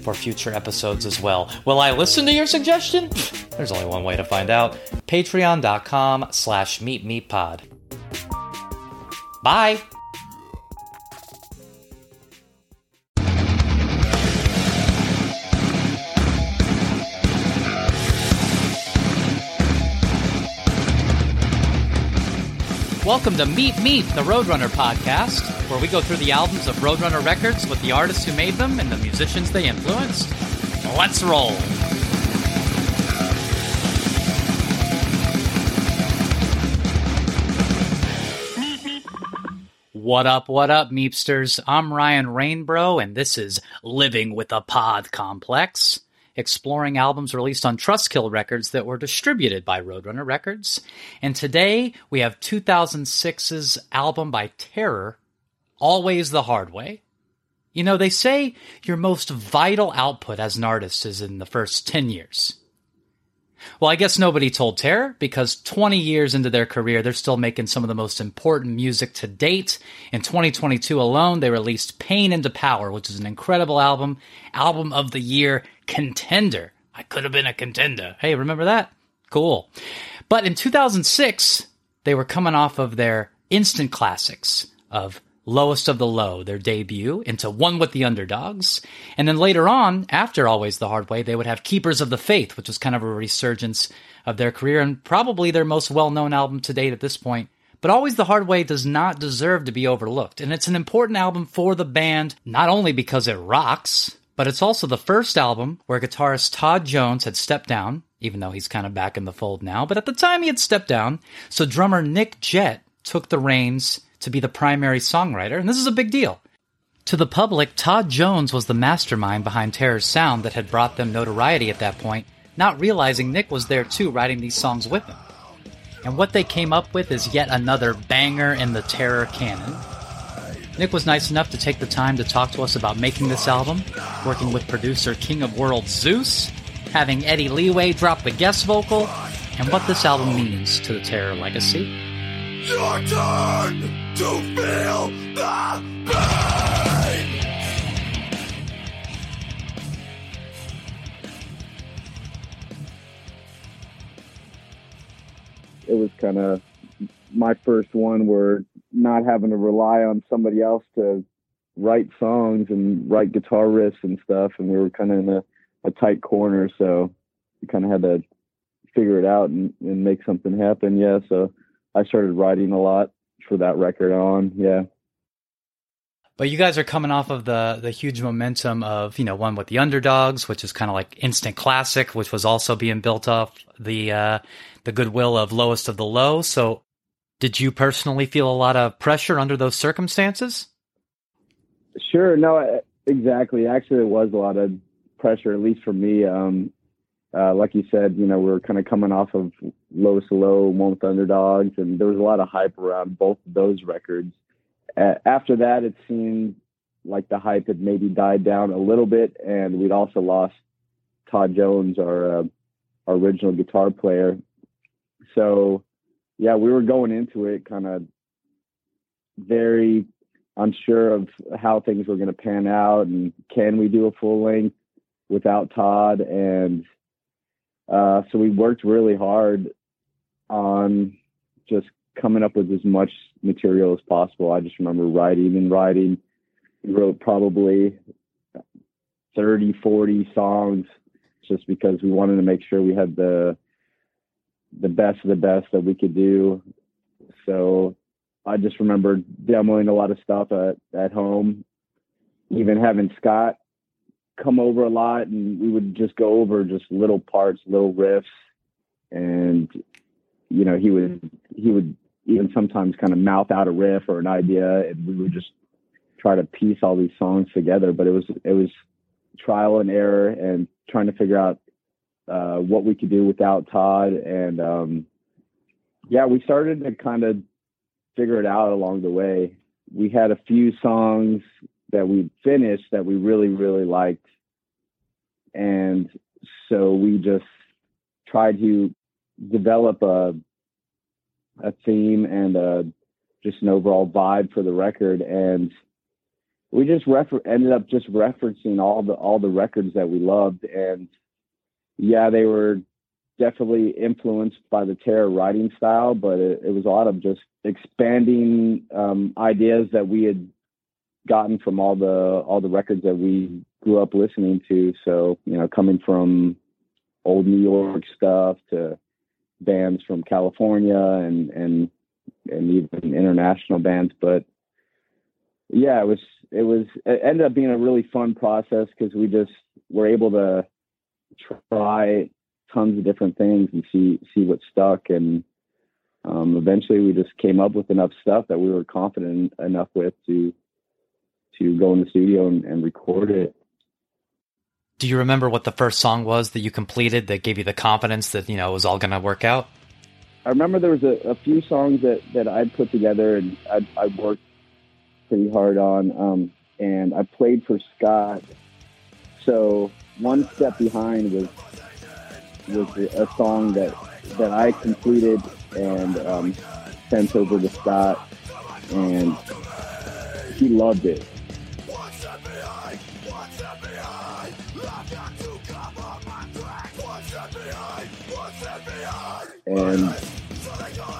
for future episodes as well. Will I listen to your suggestion? There's only one way to find out. Patreon.com slash meetmeetpod. Bye! Welcome to Meet Meet, the Roadrunner podcast, where we go through the albums of Roadrunner records with the artists who made them and the musicians they influenced. Let's roll! What up, what up, Meepsters? I'm Ryan Rainbro, and this is Living with a Pod Complex exploring albums released on Trustkill Records that were distributed by Roadrunner Records. And today we have 2006's album by Terror, Always the Hard Way. You know, they say your most vital output as an artist is in the first 10 years. Well, I guess nobody told Terror because 20 years into their career, they're still making some of the most important music to date. In 2022 alone, they released Pain into Power, which is an incredible album, album of the year contender. I could have been a contender. Hey, remember that? Cool. But in 2006, they were coming off of their instant classics of Lowest of the Low, their debut, into One with the Underdogs. And then later on, after Always the Hard Way, they would have Keepers of the Faith, which was kind of a resurgence of their career and probably their most well known album to date at this point. But Always the Hard Way does not deserve to be overlooked. And it's an important album for the band, not only because it rocks, but it's also the first album where guitarist Todd Jones had stepped down, even though he's kind of back in the fold now. But at the time he had stepped down, so drummer Nick Jett took the reins to be the primary songwriter, and this is a big deal. To the public, Todd Jones was the mastermind behind Terror's sound that had brought them notoriety at that point, not realizing Nick was there too, writing these songs with him. And what they came up with is yet another banger in the Terror canon, Nick was nice enough to take the time to talk to us about making this album, working with producer King of Worlds Zeus, having Eddie Leeway drop the guest vocal, and what this album means to the Terror legacy. Your turn to feel the pain! It was kind of my first one where not having to rely on somebody else to write songs and write guitar riffs and stuff. And we were kind of in a, a tight corner, so we kind of had to figure it out and, and make something happen. Yeah, so I started writing a lot for that record on. Yeah. But you guys are coming off of the the huge momentum of you know one with the underdogs, which is kind of like instant classic, which was also being built off the uh, the goodwill of lowest of the low. So did you personally feel a lot of pressure under those circumstances? Sure. No, exactly. Actually, it was a lot of pressure, at least for me. Um, uh, like you said, you know, we are kind of coming off of Lowest Low, with Underdogs, and there was a lot of hype around both of those records. Uh, after that, it seemed like the hype had maybe died down a little bit, and we'd also lost Todd Jones, our, uh, our original guitar player. So yeah, we were going into it kind of very unsure of how things were going to pan out and can we do a full length without Todd and uh, so we worked really hard on just coming up with as much material as possible. I just remember writing and writing. We wrote probably 30, 40 songs just because we wanted to make sure we had the the best of the best that we could do. So I just remember demoing a lot of stuff at, at home, even having Scott come over a lot and we would just go over just little parts, little riffs. And, you know, he would, he would even sometimes kind of mouth out a riff or an idea and we would just try to piece all these songs together. But it was, it was trial and error and trying to figure out uh, what we could do without Todd, and um, yeah, we started to kind of figure it out along the way. We had a few songs that we finished that we really really liked, and so we just tried to develop a a theme and a, just an overall vibe for the record. And we just refer- ended up just referencing all the all the records that we loved. And yeah they were definitely influenced by the terror writing style but it, it was a lot of just expanding um, ideas that we had gotten from all the all the records that we grew up listening to. So you know coming from old new york stuff to bands from california and and and even international bands. But yeah it was it was it ended up being a really fun process because we just were able to try tons of different things and see see what stuck. And um, eventually we just came up with enough stuff that we were confident enough with to to go in the studio and, and record it do you remember what the first song was that you completed that gave you the confidence that you know it was all going to work out i remember there was a, a few songs that that i'd put together and i i worked pretty hard on. Um, and I played for Scott. So one step behind was was a song that that I completed and um, sent over to Scott, and he loved it. And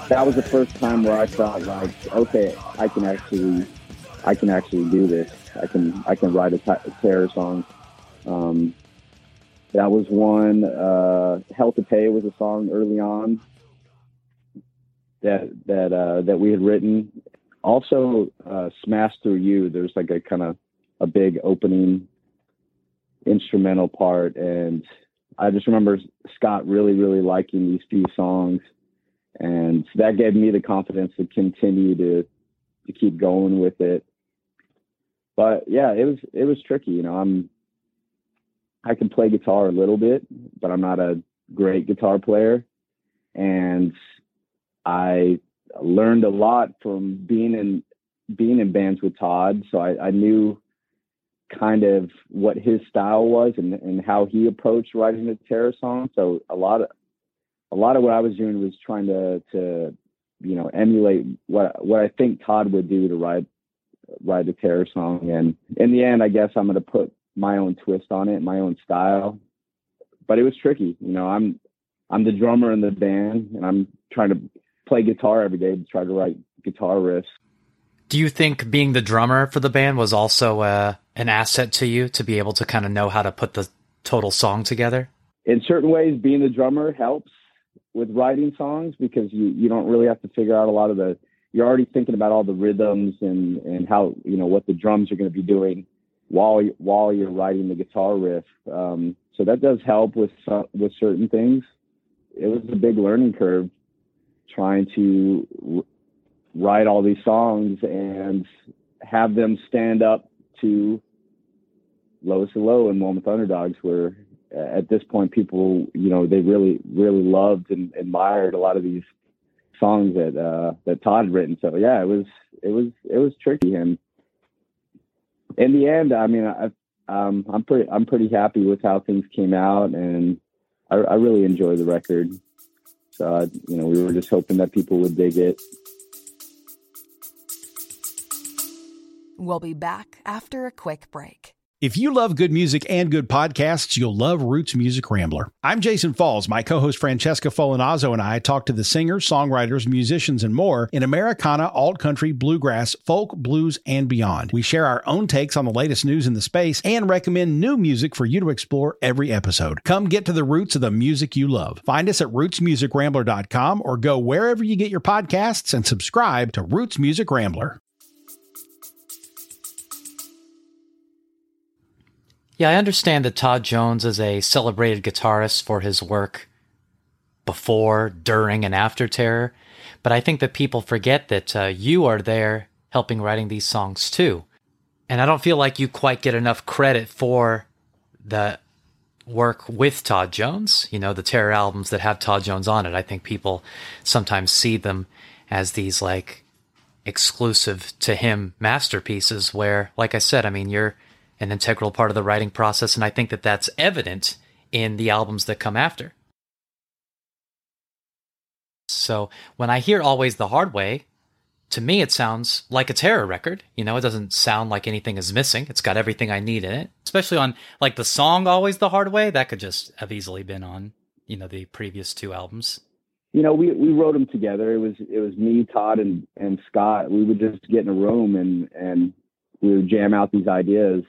that was the first time where I felt like, okay, I can actually I can actually do this. I can I can write a, t- a terror song. Um, that was one. Uh, Hell to Pay was a song early on that that uh, that we had written. Also, uh, Smash Through You. There's like a kind of a big opening instrumental part, and I just remember Scott really really liking these few songs, and that gave me the confidence to continue to to keep going with it but yeah, it was it was tricky. You know, I'm I can play guitar a little bit, but I'm not a great guitar player, and I learned a lot from being in being in bands with Todd. So I, I knew kind of what his style was and, and how he approached writing the terror song. So a lot of a lot of what I was doing was trying to to you know emulate what what I think Todd would do to write write a terror song. And in the end, I guess I'm going to put my own twist on it, my own style. But it was tricky. You know, I'm I'm the drummer in the band, and I'm trying to play guitar every day to try to write guitar riffs. Do you think being the drummer for the band was also uh, an asset to you to be able to kind of know how to put the total song together? In certain ways, being the drummer helps with writing songs because you you don't really have to figure out a lot of the you're already thinking about all the rhythms and and how you know what the drums are going to be doing while while you're writing the guitar riff. Um, so that does help with with certain things. It was a big learning curve trying to write all these songs and have them stand up to Lowest of Low and Moment Underdogs, where at this point people, you know, they really really loved and admired a lot of these songs that uh, that Todd had written. So yeah, it was it was it was tricky, and in the end, I mean, I, um, I'm pretty I'm pretty happy with how things came out, and I, I really enjoy the record. So uh, you know, we were just hoping that people would dig it. We'll be back after a quick break. If you love good music and good podcasts, you'll love Roots Music Rambler. I'm Jason Falls. My co host Francesca Folinazzo and I talk to the singers, songwriters, musicians, and more in Americana, alt country, bluegrass, folk, blues, and beyond. We share our own takes on the latest news in the space and recommend new music for you to explore every episode. Come get to the roots of the music you love. Find us at rootsmusicrambler.com or go wherever you get your podcasts and subscribe to Roots Music Rambler. Yeah, I understand that Todd Jones is a celebrated guitarist for his work before, during, and after Terror, but I think that people forget that uh, you are there helping writing these songs too. And I don't feel like you quite get enough credit for the work with Todd Jones. You know, the Terror albums that have Todd Jones on it. I think people sometimes see them as these like exclusive to him masterpieces where like I said, I mean, you're an integral part of the writing process and I think that that's evident in the albums that come after. So, when I hear Always the Hard Way, to me it sounds like a terror record. You know it doesn't sound like anything is missing. It's got everything i need in it. Especially on like the song always the hard way that could just have easily been on you know the previous two albums. You know we we wrote them together. It was it was me todd and and scott. We would just get in a room and and we would jam out these ideas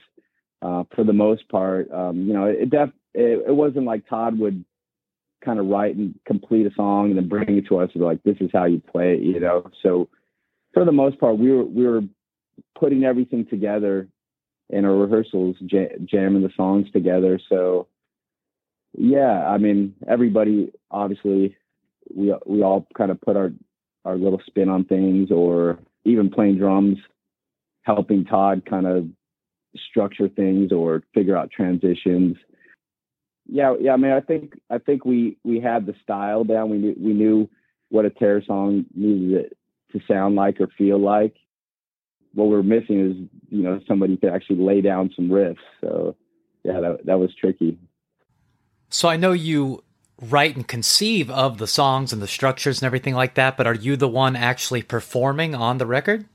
uh, for the most part um, you know it def it, it wasn't like todd would kind of write and complete a song and then bring it to us and like this is how you play it you know so for the most part, we were we were putting everything together in our rehearsals, jamming the songs together. So, yeah, I mean, everybody obviously we we all kind of put our our little spin on things, or even playing drums, helping Todd kind of structure things or figure out transitions. Yeah, yeah. I mean, I think I think we we had the style down. We knew we knew what a terror song needed to sound like or feel like. What we're missing is, you know, somebody could actually lay down some riffs. So, yeah, that that was tricky. So I know you write and conceive of the songs and the structures and everything like that, but are you the one actually performing on the record?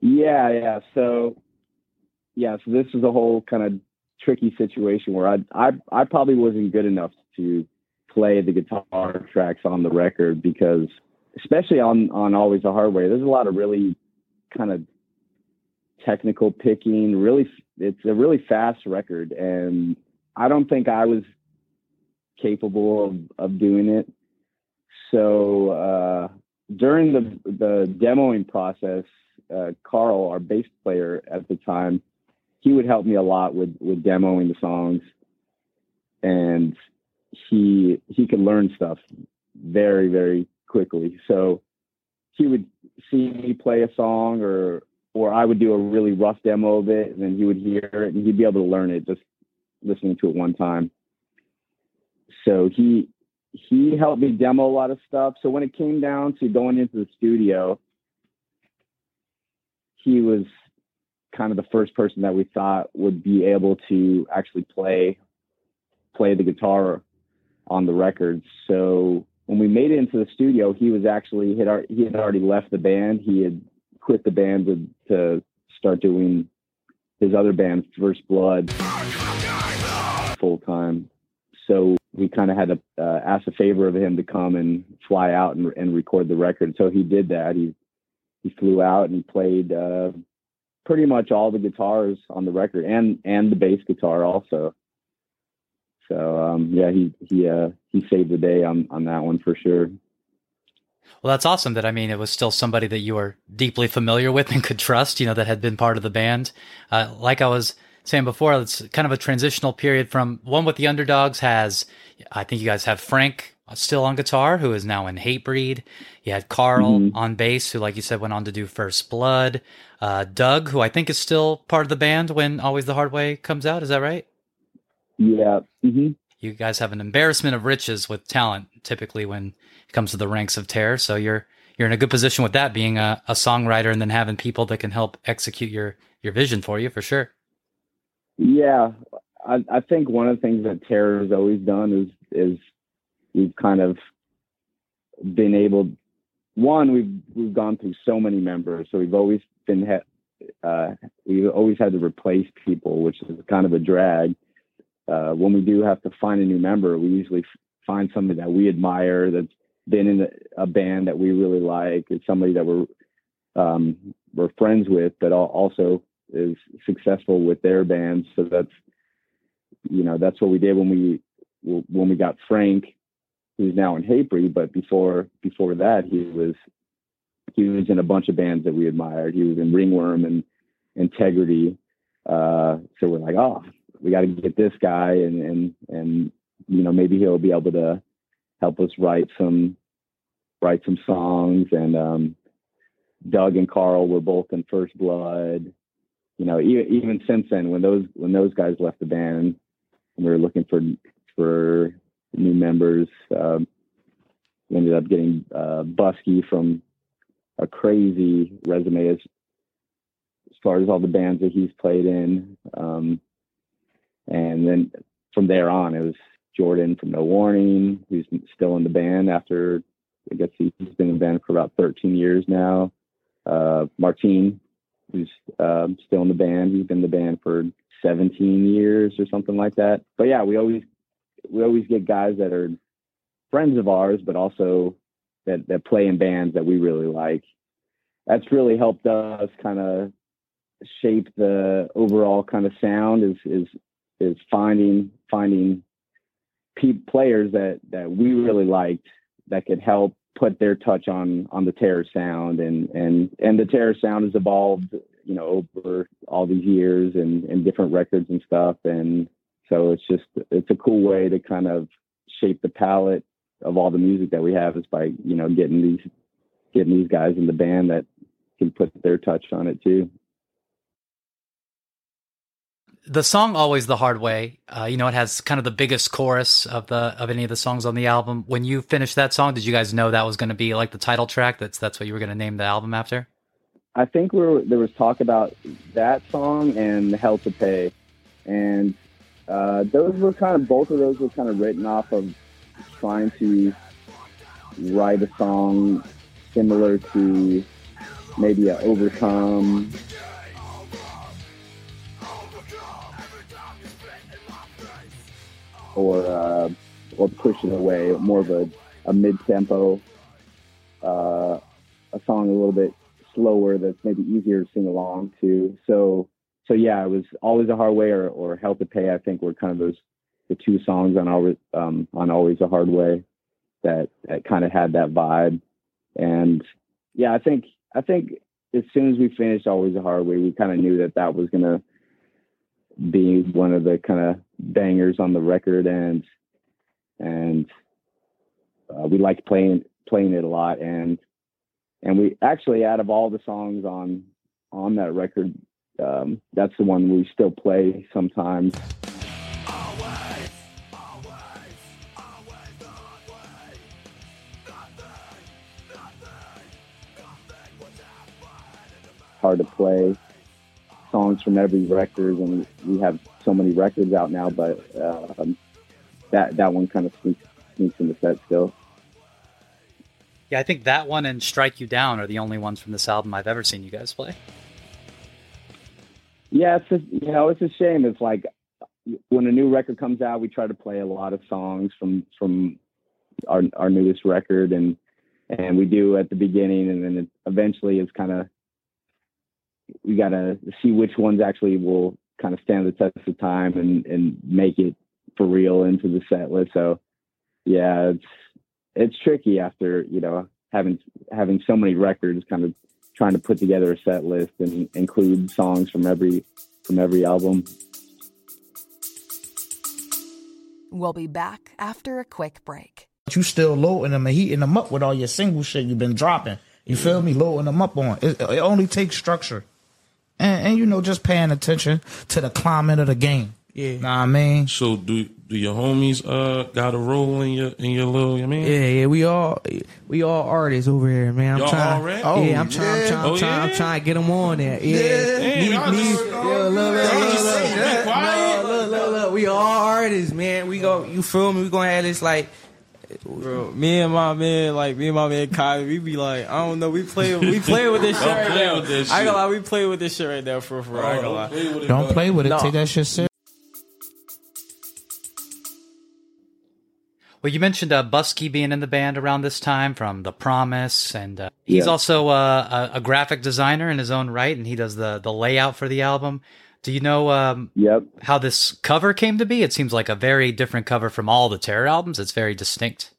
Yeah, yeah. So, yeah, so this is a whole kind of tricky situation where I I I probably wasn't good enough to play the guitar tracks on the record because especially on on always the hard way there's a lot of really kind of technical picking really it's a really fast record and i don't think i was capable of of doing it. So uh, during the the demoing process uh, carl our bass player at the time he would help me a lot with with demoing the songs and he he could learn stuff very very quickly. So he would see me play a song or or I would do a really rough demo of it and then he would hear it and he'd be able to learn it just listening to it one time. So he he helped me demo a lot of stuff. So when it came down to going into the studio, he was kind of the first person that we thought would be able to actually play play the guitar on the record. So when we made it into the studio, he was actually had he had already left the band. He had quit the band to, to start doing his other band, First Blood, full time. So we kind of had to uh, ask a favor of him to come and fly out and, and record the record. So he did that. He he flew out and he played uh, pretty much all the guitars on the record and and the bass guitar also. So um, yeah, he he uh, he saved the day on on that one for sure. Well, that's awesome. That I mean, it was still somebody that you were deeply familiar with and could trust. You know, that had been part of the band. Uh, like I was saying before, it's kind of a transitional period from one with the underdogs has. I think you guys have Frank still on guitar, who is now in Hatebreed. You had Carl mm-hmm. on bass, who, like you said, went on to do First Blood. Uh, Doug, who I think is still part of the band when Always the Hard Way comes out. Is that right? Yeah. Mm-hmm. You guys have an embarrassment of riches with talent, typically when it comes to the ranks of terror. So you're you're in a good position with that, being a, a songwriter and then having people that can help execute your your vision for you, for sure. Yeah, I, I think one of the things that terror has always done is is we've kind of been able. One, we've we've gone through so many members, so we've always been uh, we've always had to replace people, which is kind of a drag uh, when we do have to find a new member, we usually find somebody that we admire that's been in a band that we really like. It's somebody that we're um, we're friends with, but also is successful with their band. So that's you know that's what we did when we when we got Frank, who's now in Hatebreed. But before before that, he was he was in a bunch of bands that we admired. He was in Ringworm and Integrity. Uh, so we're like, oh, we got to get this guy and and and you know maybe he'll be able to help us write some write some songs and um, Doug and Carl were both in First Blood. You know, even, even since then, when those when those guys left the band, we were looking for for new members. Um, we ended up getting uh, Buske from a crazy resume as as far as all the bands that he's played in. Um, and then from there on, it was Jordan from No Warning, who's still in the band after I guess he's been in the band for about 13 years now. Uh, Martine, who's um, still in the band, he's been in the band for 17 years or something like that. But yeah, we always we always get guys that are friends of ours, but also that that play in bands that we really like. That's really helped us kind of shape the overall kind of sound. Is is is finding finding players that that we really liked that could help put their touch on on the terror sound and and and the terror sound has evolved you know over all these years and and different records and stuff and so it's just it's a cool way to kind of shape the palette of all the music that we have is by you know getting these getting these guys in the band that can put their touch on it too the song "Always the Hard Way," uh, you know, it has kind of the biggest chorus of the of any of the songs on the album. When you finished that song, did you guys know that was going to be like the title track? That's that's what you were going to name the album after. I think we were, there was talk about that song and "Hell to Pay," and uh, those were kind of both of those were kind of written off of trying to write a song similar to maybe a Overcome or uh, or push it away, more of a, a mid tempo, uh, a song a little bit slower that's maybe easier to sing along to. So so yeah, it was always a hard way or, or Hell to Pay. I think were kind of those the two songs on always um, on always a hard way that that kind of had that vibe. And yeah, I think I think as soon as we finished always a hard way, we kind of knew that that was gonna be one of the kind of bangers on the record, and and uh, we liked playing playing it a lot, and and we actually out of all the songs on on that record, um, that's the one we still play sometimes. Hard to play songs from every record, and we have so many records out now. But uh, um, that that one kind of sneaks, sneaks in the set still. Yeah, I think that one and "Strike You Down" are the only ones from this album I've ever seen you guys play. Yeah, it's just, you know it's a shame. It's like when a new record comes out, we try to play a lot of songs from from our our newest record, and and we do at the beginning, and then it eventually it's kind of we got to see which ones actually will kind of stand the test of time and and make it for real into the set list. So yeah, it's it's tricky after you know having having so many records, kind of trying to put together a set list and include songs from every from every album. We'll be back after a quick break. You still loading them and heating them up with all your single shit you've been dropping. You feel me? Loading them up on. It, it only takes structure and, and you know just paying attention to the climate of the game. Yeah, know what I mean. So do do your homies uh got a role in your in your little? You mean? Yeah, yeah. We all we all artists over here, man. I'm Y'all trying. all rap? yeah, I'm trying. I'm trying. I'm, Oh, trying I'm trying to get them on there. Yeah. Damn, Me- me- just- yeah, look, look, look, look, look, be look, quiet. look, look, look. We all artists, man. We go. You feel me? We gonna have this like. Bro, me and my man, like me and my man Kyle, we be like, I don't know, we play, we play with this shit Don't right play now. with this I ain't shit. gonna lie, we play with this shit right now for for. I ain't gonna lie. play with it, Don't play with it. No. Take that shit serious. Well, you mentioned uh, Buske being in the band around this time from The Promise, and uh, he's also uh, a, a graphic designer in his own right, and he does the the layout for the album. Do you know um, Yep. how this cover came to be? It seems like a very different cover from all the Terror albums. It's very distinct.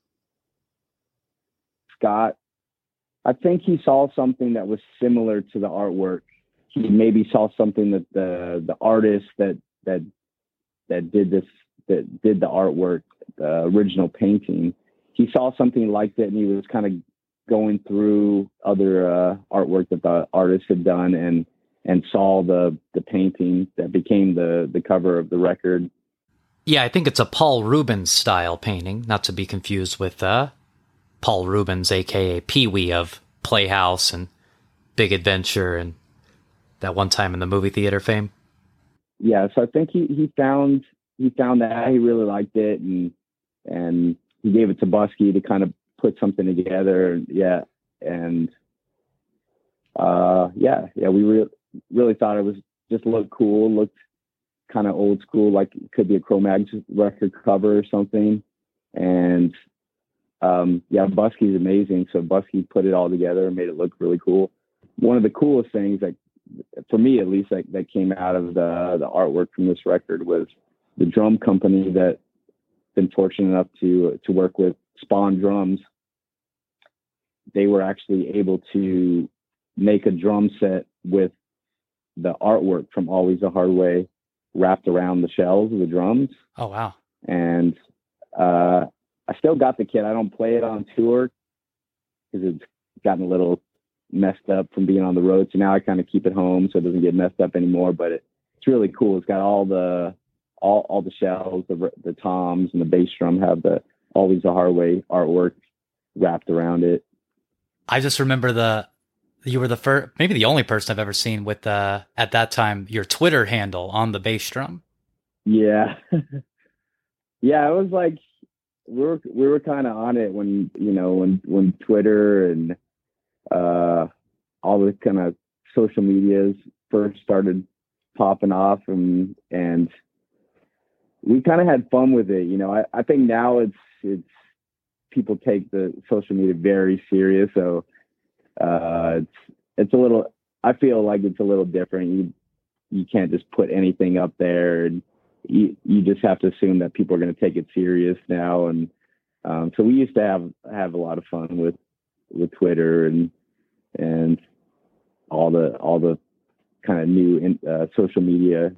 Scott, I think he saw something that was similar to the artwork. He maybe saw something that the the artist that that that did this that did the artwork, the original painting. He saw something like that, and he was kind of going through other uh, artwork that the artist had done, and and saw the the painting that became the the cover of the record. Yeah, I think it's a Paul Rubens style painting, not to be confused with uh, Paul Reubens, aka Pee Wee of Playhouse and Big Adventure and that one time in the movie theater fame. Yeah, so I think he he found he found that he really liked it and and he gave it to Buske to kind of put something together. Yeah, and uh, yeah, yeah, we re- really thought it was just looked cool, looked kind of old school, like it could be a Cro-Mags record cover or something. And um, yeah, Buske's amazing. So Buske put it all together and made it look really cool. One of the coolest things that, for me at least, that, that came out of the the artwork from this record was the drum company that been fortunate enough to to work with Spawn Drums. They were actually able to make a drum set with the artwork from Always the Hard Way wrapped around the shells of the drums. Oh wow! And uh, I still got the kit. I don't play it on tour because it's gotten a little messed up from being on the road. So now I kind of keep it home so it doesn't get messed up anymore. But it, it's really cool. It's got all the all all the shells, the the toms, and the bass drum have the always the hard way artwork wrapped around it. I just remember the you were the first, maybe the only person I've ever seen with uh, at that time your Twitter handle on the bass drum. Yeah, yeah, it was like we were we were kind of on it when you know when when Twitter and uh, all the kind of social medias first started popping off and and we kind of had fun with it. You know, I, I think now it's it's people take the social media very serious, so uh, it's it's a little. I feel like it's a little different. You you can't just put anything up there, and you you just have to assume that people are going to take it serious now. And um, so we used to have have a lot of fun with with Twitter and and all the all the kind of new in, uh, social media.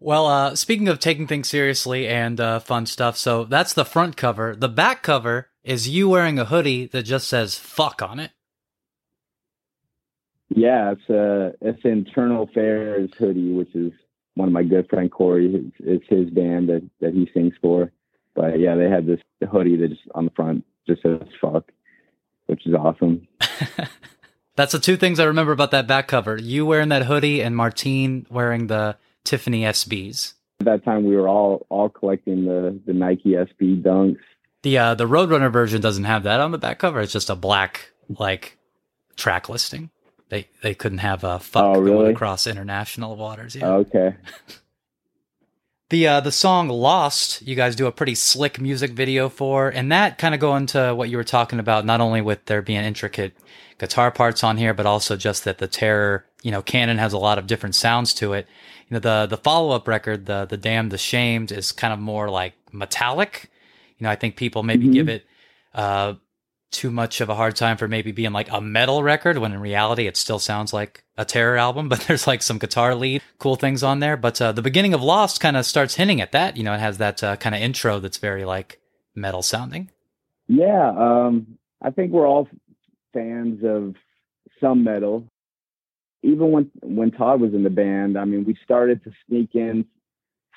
Well, uh, speaking of taking things seriously and uh, fun stuff, so that's the front cover. The back cover is you wearing a hoodie that just says "fuck" on it. Yeah, it's a it's Internal Affairs hoodie, which is one of my good friend Corey. It's, it's his band that that he sings for. But yeah, they had this hoodie that just on the front just says "fuck," which is awesome. That's the two things I remember about that back cover. You wearing that hoodie and Martine wearing the Tiffany SBs. At that time, we were all all collecting the the Nike SB dunks. The uh, the Roadrunner version doesn't have that on the back cover. It's just a black like track listing. They they couldn't have a fuck Oh, really? going across international waters. Yeah. Okay. The uh, the song "Lost" you guys do a pretty slick music video for, and that kind of go into what you were talking about. Not only with there being intricate guitar parts on here, but also just that the Terror, you know, canon has a lot of different sounds to it. You know, the the follow up record, the the Damned, the Shamed, is kind of more like metallic. You know, I think people maybe Mhm. give it uh, too much of a hard time for maybe being like a metal record when in reality it still sounds like a terror album but there's like some guitar lead cool things on there but uh, the beginning of lost kind of starts hinting at that you know it has that uh, kind of intro that's very like metal sounding Yeah, um, I think we're all fans of some metal. Even when when Todd was in the band, I mean, we started to sneak in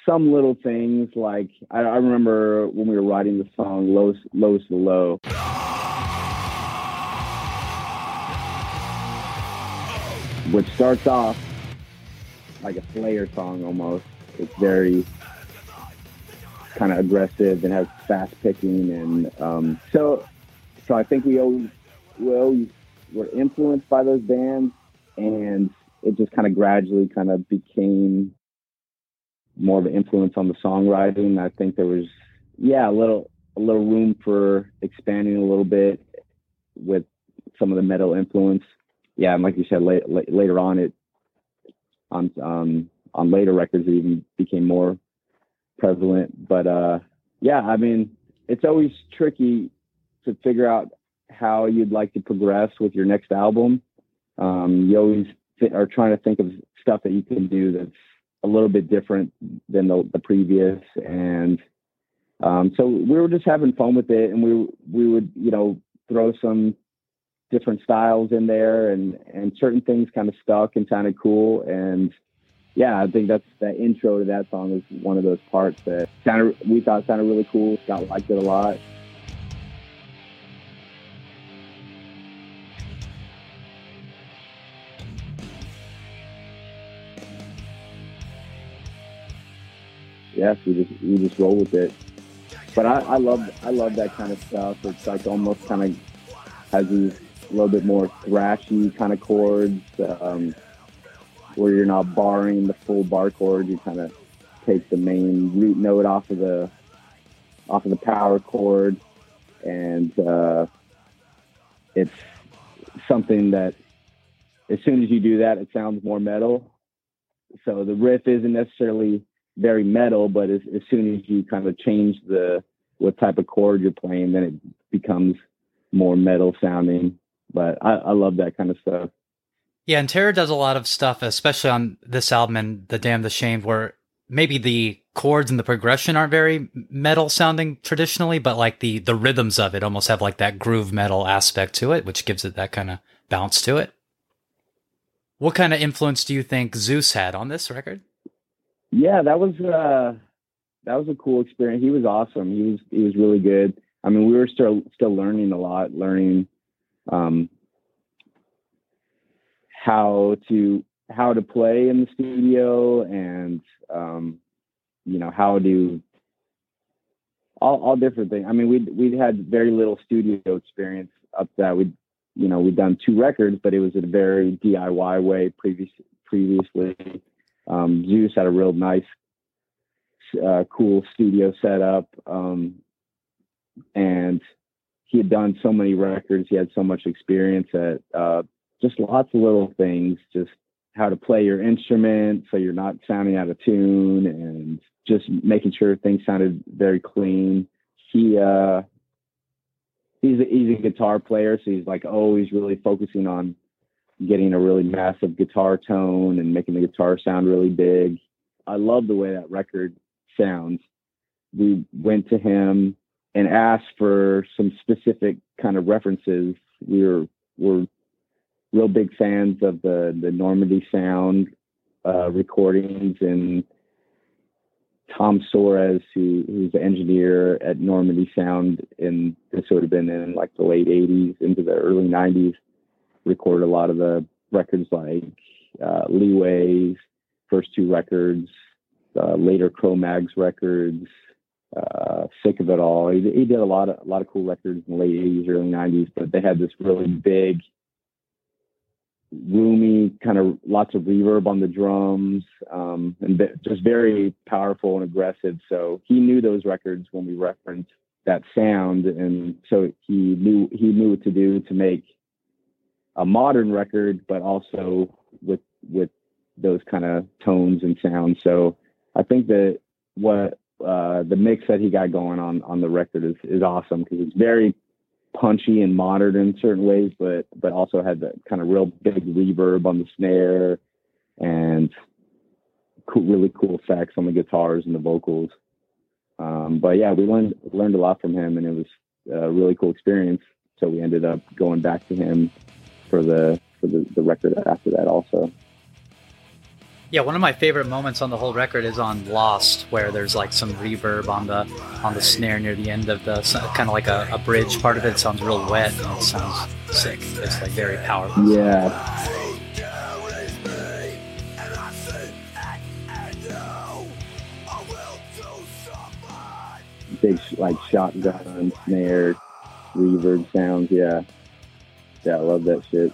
some little things. Like I, I remember when we were writing the song "Low Low's the Low." Which starts off like a Slayer song almost. It's very kind of aggressive and has fast picking and um, so so I think we always we always were influenced by those bands and it just kind of gradually kind of became more of an influence on the songwriting. I think there was yeah a little a little room for expanding a little bit with some of the metal influence. Yeah, and like you said, late, late, later on it on um, on later records it even became more prevalent. But uh, yeah, I mean, it's always tricky to figure out how you'd like to progress with your next album. Um, you always th- are trying to think of stuff that you can do that's a little bit different than the, the previous, and um, so we were just having fun with it, and we we would you know throw some different styles in there, and and certain things kind of stuck and sounded cool, and yeah, I think that's that intro to that song is one of those parts that sounded we thought sounded really cool. Scott liked it a lot. Yes, we just we just roll with it. But I, I love I love that kind of stuff. It's like almost kind of has these a little bit more thrashy kind of chords. Um, where you're not barring the full bar chord. You kind of take the main root note off of the off of the power chord, and uh, it's something that as soon as you do that, it sounds more metal. So the riff isn't necessarily very metal, but as, as soon as you kind of change the what type of chord you're playing, then it becomes more metal sounding. But I, I love that kind of stuff. Yeah, and Terror does a lot of stuff, especially on this album and The Damned Ashamed, where maybe the chords and the progression aren't very metal sounding traditionally, but like the the rhythms of it almost have like that groove metal aspect to it, which gives it that kind of bounce to it. What kind of influence do you think Zeus had on this record? Yeah, that was uh that was a cool experience. He was awesome. He was he was really good. I mean, we were still still learning a lot, learning um how to how to play in the studio and um, you know how to all, all different things. I mean, we we had very little studio experience up that we you know we'd done two records, but it was a very DIY way previous previously. Um, Zeus had a real nice, uh, cool studio setup, um, and he had done so many records. He had so much experience at uh, just lots of little things, just how to play your instrument so you're not sounding out of tune and just making sure things sounded very clean. He uh he's a, he's a guitar player, so he's like always really focusing on getting a really massive guitar tone and making the guitar sound really big. I love the way that record sounds. We went to him and asked for some specific kind of references. We were were real big fans of the the Normandy Sound uh, recordings and Tom Soares, who who's the engineer at Normandy Sound, and this would have been in like the late '80s into the early '90s. Recorded a lot of the records like uh, Leeway's first two records, uh, later Cro-Mags records, uh, Sick of It All. He, he did a lot of a lot of cool records in the late '80s, early '90s, but they had this really big roomy, kind of lots of reverb on the drums, um, and just very powerful and aggressive. So he knew those records when we referenced that sound, and so he knew he knew what to do to make a modern record, but also with with those kind of tones and sounds. So I think that what uh, the mix that he got going on on the record is is awesome because it's very punchy and modern in certain ways, but but also had that kind of real big reverb on the snare and cool, really cool effects on the guitars and the vocals. Um, but yeah, we learned learned a lot from him, and it was a really cool experience. So we ended up going back to him for the for the, the record after that also. Yeah, one of my favorite moments on the whole record is on Lost, where there's like some reverb on the on the snare near the end of the kind of like a, a bridge part of it. it sounds real wet and it sounds sick. It's like very powerful. Yeah. Big like shotgun snare, reverb sounds. Yeah, yeah, I love that shit.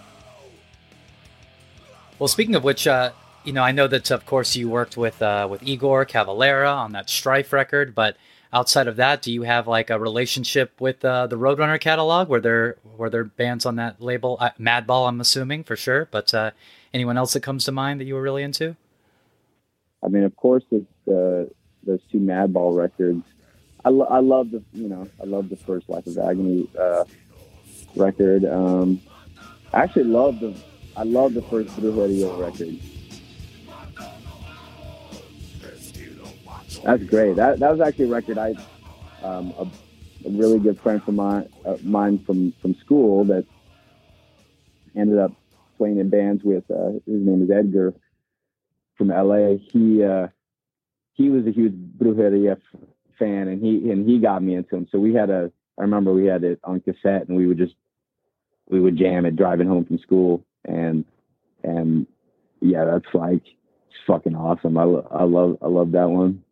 Well, speaking of which, uh, you know, I know that of course you worked with uh, with Igor Cavalera on that Strife record, but outside of that, do you have like a relationship with uh, the Roadrunner catalog? Were there were there bands on that label? Uh, Madball, I'm assuming for sure, but uh, anyone else that comes to mind that you were really into? I mean, of course, uh, those two Madball records. I, lo- I love the you know I love the first Life of Agony uh, record. Um, I actually love the I love the first Blue Brujeria record. That's great. That that was actually a record I, um, a, a, really good friend from mine, uh, mine from from school that ended up playing in bands with. Uh, his name is Edgar. from LA. He uh, he was a huge Brujeria fan, and he and he got me into him. So we had a. I remember we had it on cassette, and we would just we would jam it driving home from school, and and yeah, that's like fucking awesome. I lo- I love I love that one.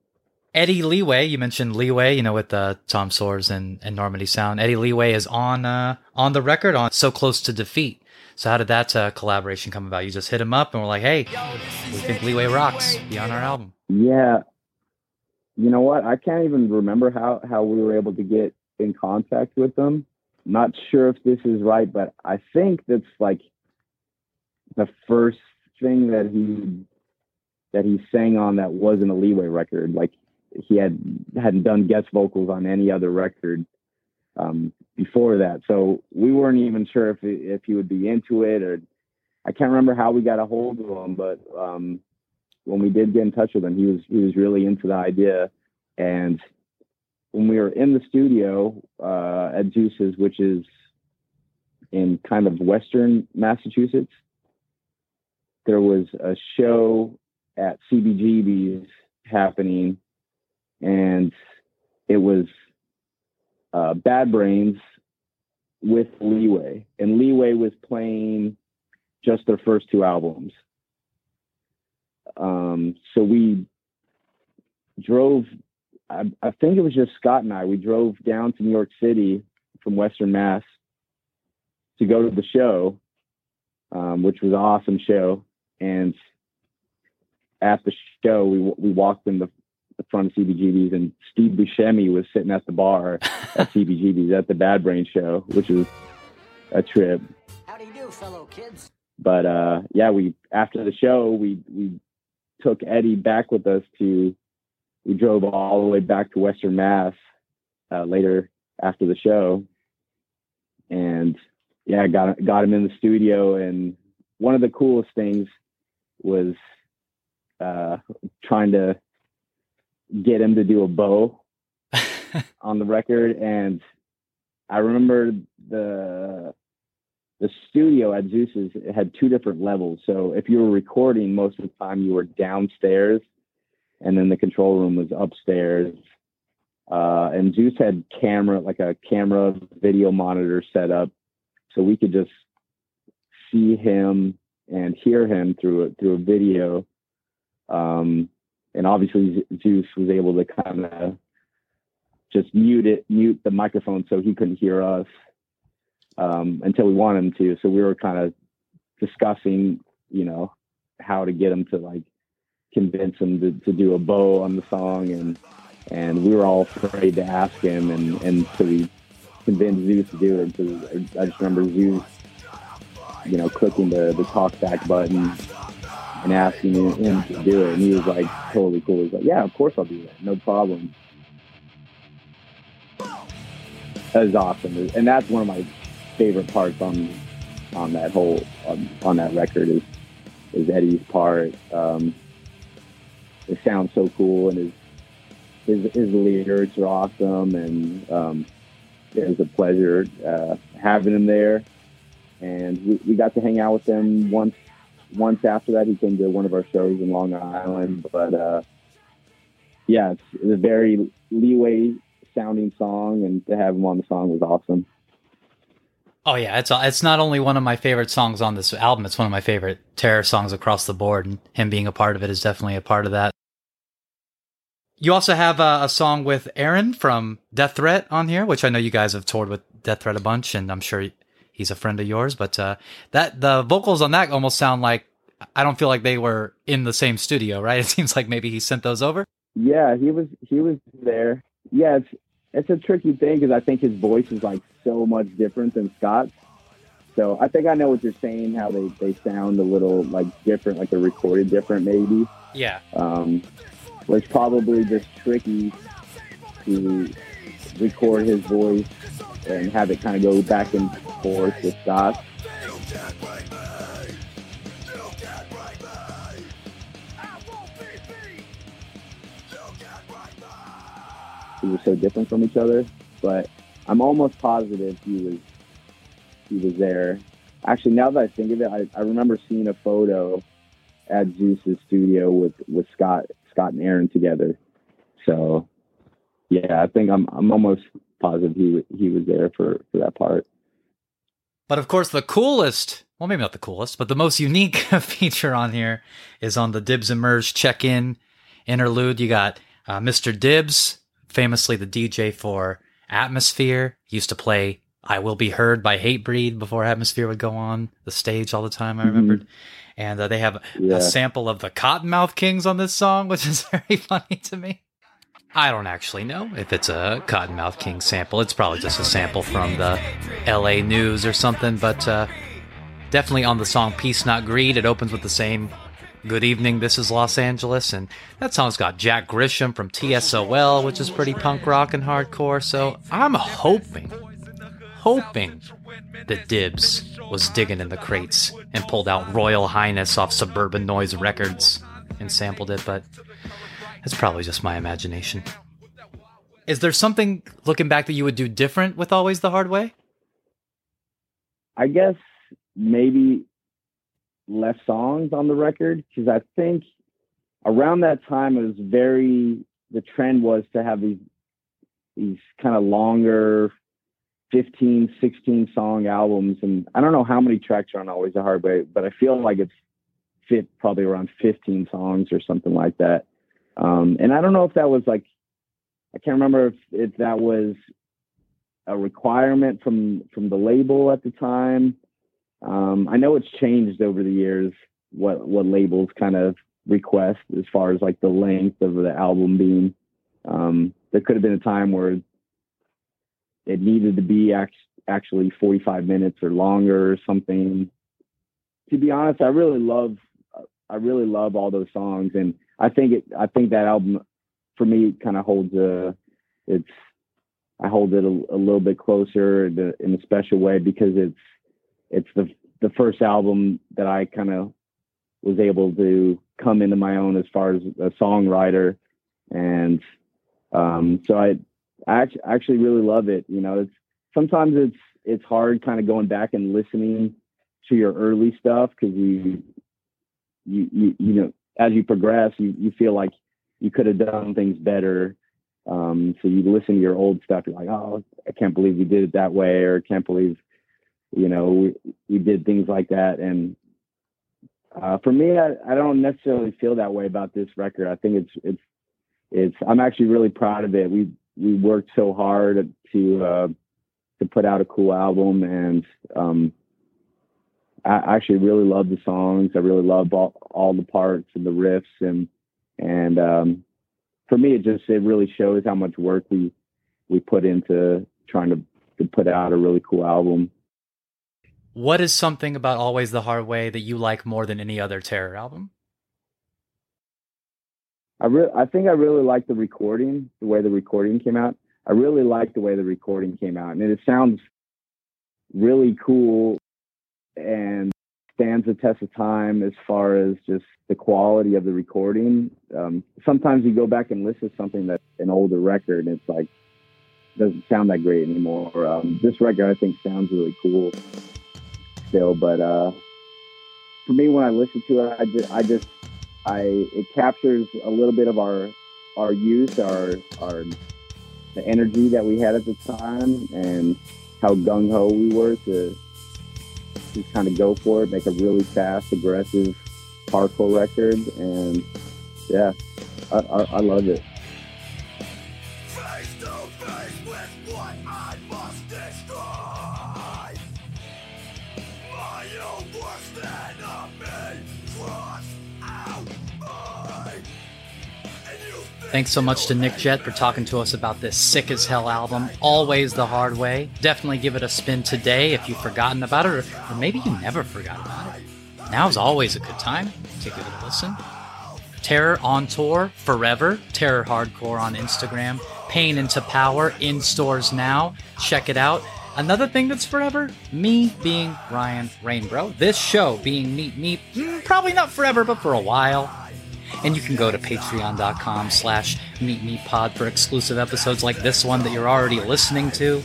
Eddie Leeway, you mentioned Leeway, you know, with uh, Tom Soares and, and Normandy Sound. Eddie Leeway is on uh, on the record on So Close to Defeat. So how did that uh, collaboration come about? You just hit him up and we're like, hey, we think Leeway rocks. Be on our album. Yeah. You know what? I can't even remember how, how we were able to get in contact with them. Not sure if this is right, but I think that's like the first thing that he that he sang on that wasn't a leeway record. Like he had hadn't done guest vocals on any other record um, before that. So we weren't even sure if if he would be into it or I can't remember how we got a hold of him, but um, when we did get in touch with him, he was he was really into the idea. And when we were in the studio uh, at Zeus's, which is in kind of western Massachusetts, there was a show at CBGB's happening, and it was uh, Bad Brains with Leeway, and Leeway was playing just their first two albums. Um, so we drove. I, I think it was just Scott and I. We drove down to New York City from Western Mass to go to the show, um, which was an awesome show. And at the show, we we walked in the, the front of CBGB's, and Steve Buscemi was sitting at the bar at CBGB's at the Bad Brain show, which was a trip. How do you do, fellow kids? But uh, yeah, we after the show, we we took Eddie back with us to. We drove all the way back to Western Mass uh, later after the show, and yeah, got got him in the studio. And one of the coolest things was uh, trying to get him to do a bow on the record. And I remember the the studio at Zeus's had two different levels. So if you were recording, most of the time you were downstairs, and then the control room was upstairs. Uh, and Zeus had camera, like a camera video monitor set up, so we could just see him and hear him through a, through a video. Um, and obviously Zeus was able to kind of just mute it, mute the microphone so he couldn't hear us um, until we wanted him to. So we were kind of discussing, you know, how to get him to like convince him to, to do a bow on the song, and and we were all afraid to ask him, and and so we convinced Zeus to do it. So I just remember Zeus, you know, clicking the the talk back button and asking him to do it, and he was like totally cool. He's like, yeah, of course I'll do that, no problem. That is awesome, and that's one of my favorite parts on on that whole on, on that record is is Eddie's part. Um, it sounds so cool, and his his his lyrics are awesome, and um, it was a pleasure uh, having him there. And we, we got to hang out with him once once after that. He came to one of our shows in Long Island, but uh, yeah, it's, a very leeway sounding song, and to have him on the song was awesome. Oh yeah, it's it's not only one of my favorite songs on this album; it's one of my favorite Terror songs across the board, and him being a part of it is definitely a part of that. You also have a, a, song with Aaron from Death Threat on here, which I know you guys have toured with Death Threat a bunch, and I'm sure he's a friend of yours. But uh, that the vocals on that almost sound like I don't feel like they were in the same studio, right? It seems like maybe he sent those over. Yeah, he was he was there. Yeah, it's it's a tricky thing because I think his voice is like so much different than Scott's. So I think I know what you're saying. How they they sound a little like different, like they're recorded different, maybe. Yeah. Um, was probably just tricky to record his voice and have it kind of go back and forth with Scott. We were so different from each other, but I'm almost positive he was he was there. Actually, now that I think of it, I, I remember seeing a photo at Zeus's studio with with Scott Scott and Aaron together. So yeah, I think I'm I'm almost positive he he was there for for that part. But of course, the coolest, well, maybe not the coolest, but the most unique feature on here is on the Dibs and Murs check in interlude. You got uh, Mr. Dibs, famously the DJ for Atmosphere. He used to play I Will Be Heard by Hatebreed before Atmosphere would go on the stage all the time, I remembered. And uh, they have Yeah. a sample of the Kottonmouth Kings on this song, which is very funny to me. I don't actually know if it's a Kottonmouth King sample. It's probably just a sample from the LA News or something, but uh, definitely on the song Peace Not Greed. It opens with the same Good Evening, This is Los Angeles. And that song's got Jack Grisham from TSOL, which is pretty punk rock and hardcore. So I'm hoping, hoping that Dibs was digging in the crates and pulled out Royal Highness off Suburban Noise Records and sampled it, but it's probably just my imagination. Is there something looking back that you would do different with Always the Hard Way? I guess maybe less songs on the record because I think around that time it was very the trend was to have these these kind of longer 15 16 song albums and I don't know how many tracks are on Always the Hard Way but I feel like it's fit probably around 15 songs or something like that um, and I don't know if that was like I can't remember if, if that was a requirement from from the label at the time. Um, I know it's changed over the years what what labels kind of request as far as like the length of the album being. Um, there could have been a time where it needed to be act- actually 45 minutes or longer or something. To be honest, I really love I really love all those songs, and I think it I think that album for me kind of holds a it's I hold it a, a little bit closer in a- in a special way because it's it's the the first album that I kind of was able to come into my own as far as a songwriter, and um, so I I actually, actually really love it. You know, it's sometimes it's it's hard kind of going back and listening to your early stuff because you, you you you know as you progress you you feel like you could have done things better um, so you listen to your old stuff, you're like, oh, I can't believe we did it that way, or can't believe, you know, we, we did things like that. And uh, for me, I, I don't necessarily feel that way about this record. I think it's it's it's. I'm actually really proud of it. We we worked so hard to uh, to put out a cool album, and um, I actually really love the songs. I really love all, all the parts and the riffs, and and um, for me, it just it really shows how much work we we put into trying to to put out a really cool album. What is something about Always the Hard Way that you like more than any other Terror album? I re- I think I really like the recording, the way the recording came out. I really like the way the recording came out, and it sounds really cool and stands the test of time as far as just the quality of the recording. Um, sometimes you go back and listen to something that's an older record, and it's like doesn't sound that great anymore. Um, this record, I think, sounds really cool still, but uh, for me, when I listen to it, I just, I just, I it captures a little bit of our our youth, our our the energy that we had at the time, and how gung ho we were to just kind of go for it, make a really fast, aggressive, hardcore record, and yeah, I, I, I love it. Thanks so much to Nick Jett for talking to us about this sick as hell album, Always the Hard Way. Definitely give it a spin today if you've forgotten about it, or, maybe you never forgot about it. Now's always a good time to give it a listen. Terror on tour forever. Terror Hardcore on Instagram. Pain into Power in stores now. Check it out. Another thing that's forever, me being Ryan Rainbro. This show being Meet Me, mm, probably not forever, but for a while. And you can go to patreon.com slash meetmepod for exclusive episodes like this one that you're already listening to.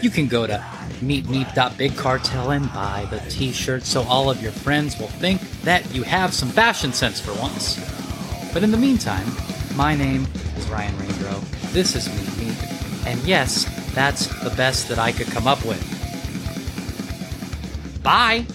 You can go to meepmeep.bigcartel and buy the t-shirt so all of your friends will think that you have some fashion sense for once. But in the meantime, my name is Ryan Rainbow. This is Meep Meep. And yes, that's the best that I could come up with. Bye!